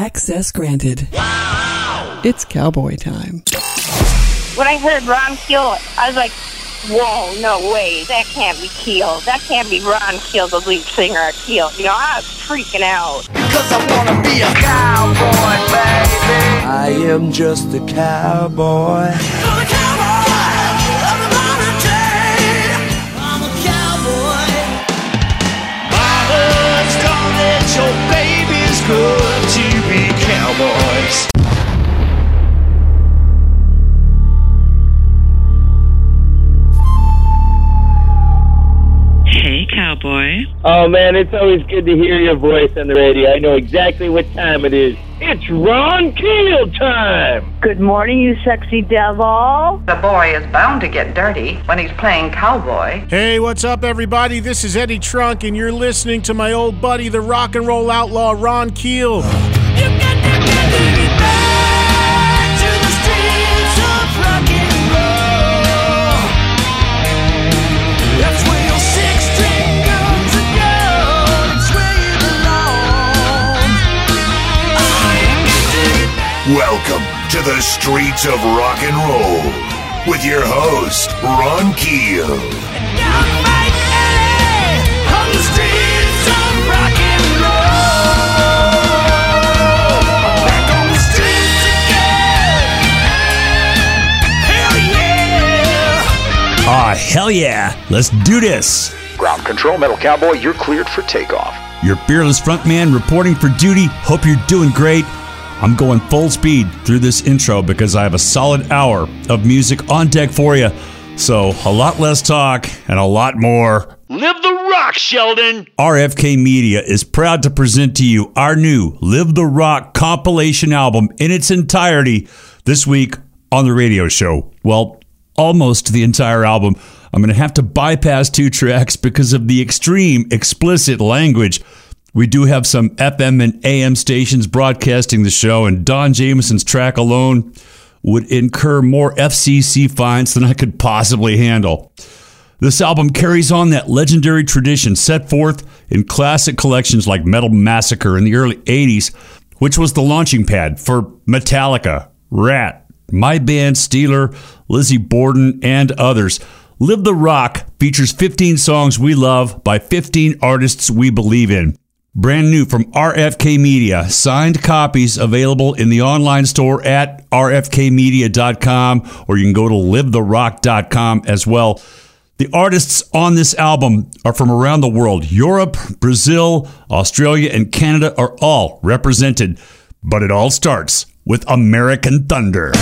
Access granted. Wow. It's cowboy time. When I heard Ron Keel, I was like, whoa, no way. That can't be Keel. That can't be Ron Keel, the lead singer of Keel. You know, I was freaking out. Cause I wanna be a cowboy, baby. I am just a cowboy. I'm a cowboy of the modern day. I'm a cowboy. Mama's gone that your baby's good Hey, cowboy. Oh man, it's always good to hear your voice on the radio. I know exactly what time it is. It's Ron Keel time. Good morning, you sexy devil. The boy is bound to get dirty when he's playing cowboy. Hey, what's up, everybody? This is Eddie Trunk, and you're listening to my old buddy, the rock and roll outlaw, Ron Keel. To the streets of rock and roll with your host, Ron Keel. Down Mike Alley on the streets of rock and roll. Back on the streets again. Hell yeah. Ah, hell yeah. Let's do this. Ground control, Metal Cowboy, you're cleared for takeoff. Your fearless frontman reporting for duty. Hope you're doing great. I'm going full speed through this intro because I have a solid hour of music on deck for you. So, a lot less talk and a lot more. Live the rock, Sheldon! RFK Media is proud to present to you our new Live the Rock compilation album in its entirety this week on the radio show. Well, almost the entire album. I'm going to have to bypass two tracks because of the extreme explicit language. We do have some FM and AM stations broadcasting the show, and Don Jameson's track alone would incur more FCC fines than I could possibly handle. This album carries on that legendary tradition set forth in classic collections like Metal Massacre in the early 80s, which was the launching pad for Metallica, Ratt, My Band Steeler, Lizzy Borden, and others. Live the Rock features 15 songs we love by 15 artists we believe in. Brand new from RFK Media. Signed copies available in the online store at rfkmedia.com, or you can go to livetherock.com as well. The artists on this album are from around the world. Europe, Brazil, Australia, and Canada are all represented. But it all starts with American Thunder.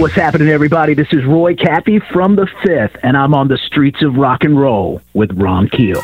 What's happening, everybody? This is Roy Cappy from the Fifth, and I'm on the streets of rock and roll with Ron Keel.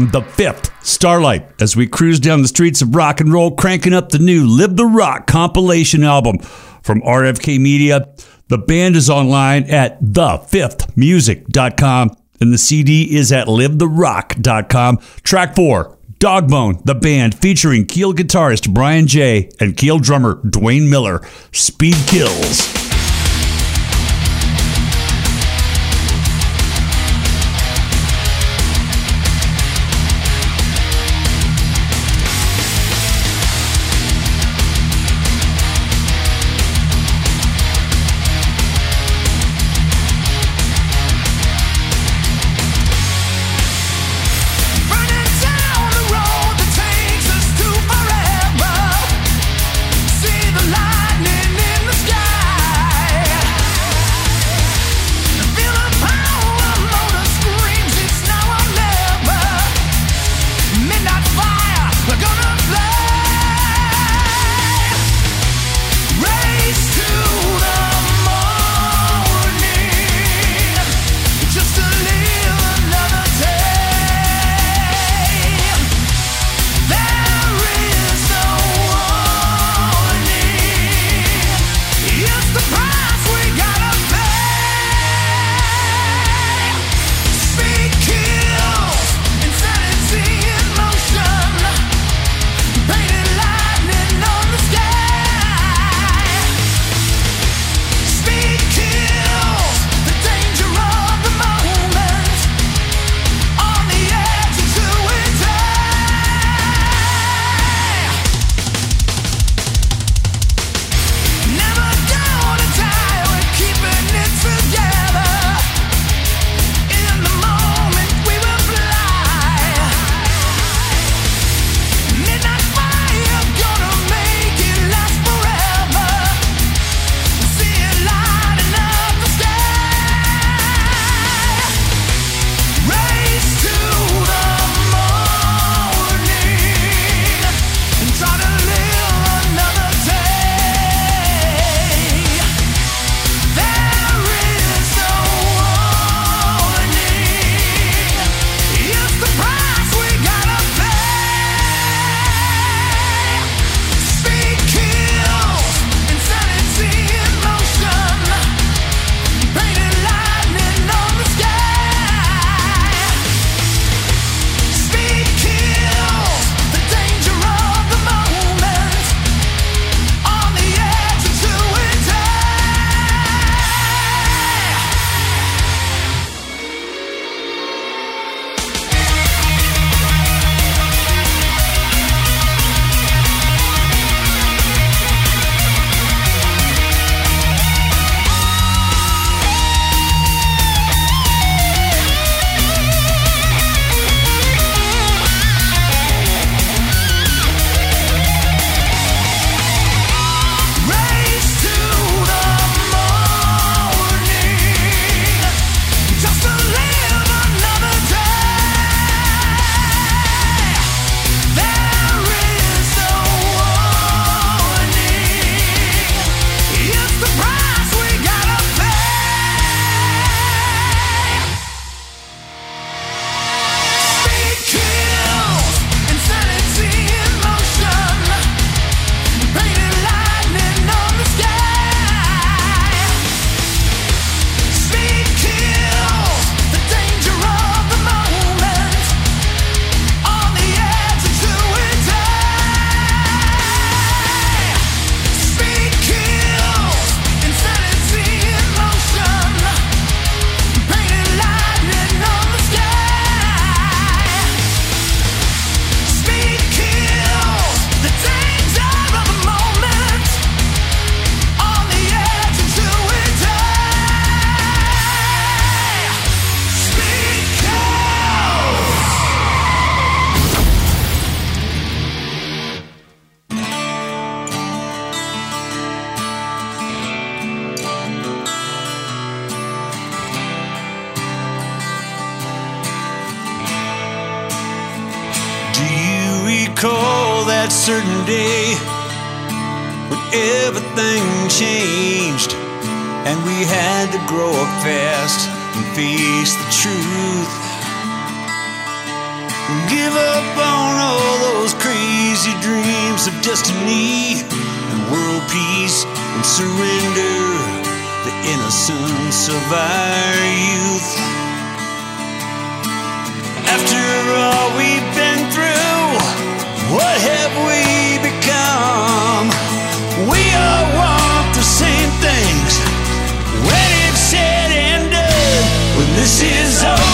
from the fifth Starlight as we cruise down the streets of rock and roll, cranking up the new Live the Rock compilation album from RFK Media. The band is online at thefifthmusic.com and the CD is at livetherock.com. Track four, Dogbone, the band featuring Keel guitarist Bryan Jay and Keel drummer Dwain Miller. Speed kills. everything changed, and we had to grow up fast and face the truth. Give up on all those crazy dreams of destiny and world peace and surrender the innocence of our youth. After all we've This is over.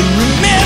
and remember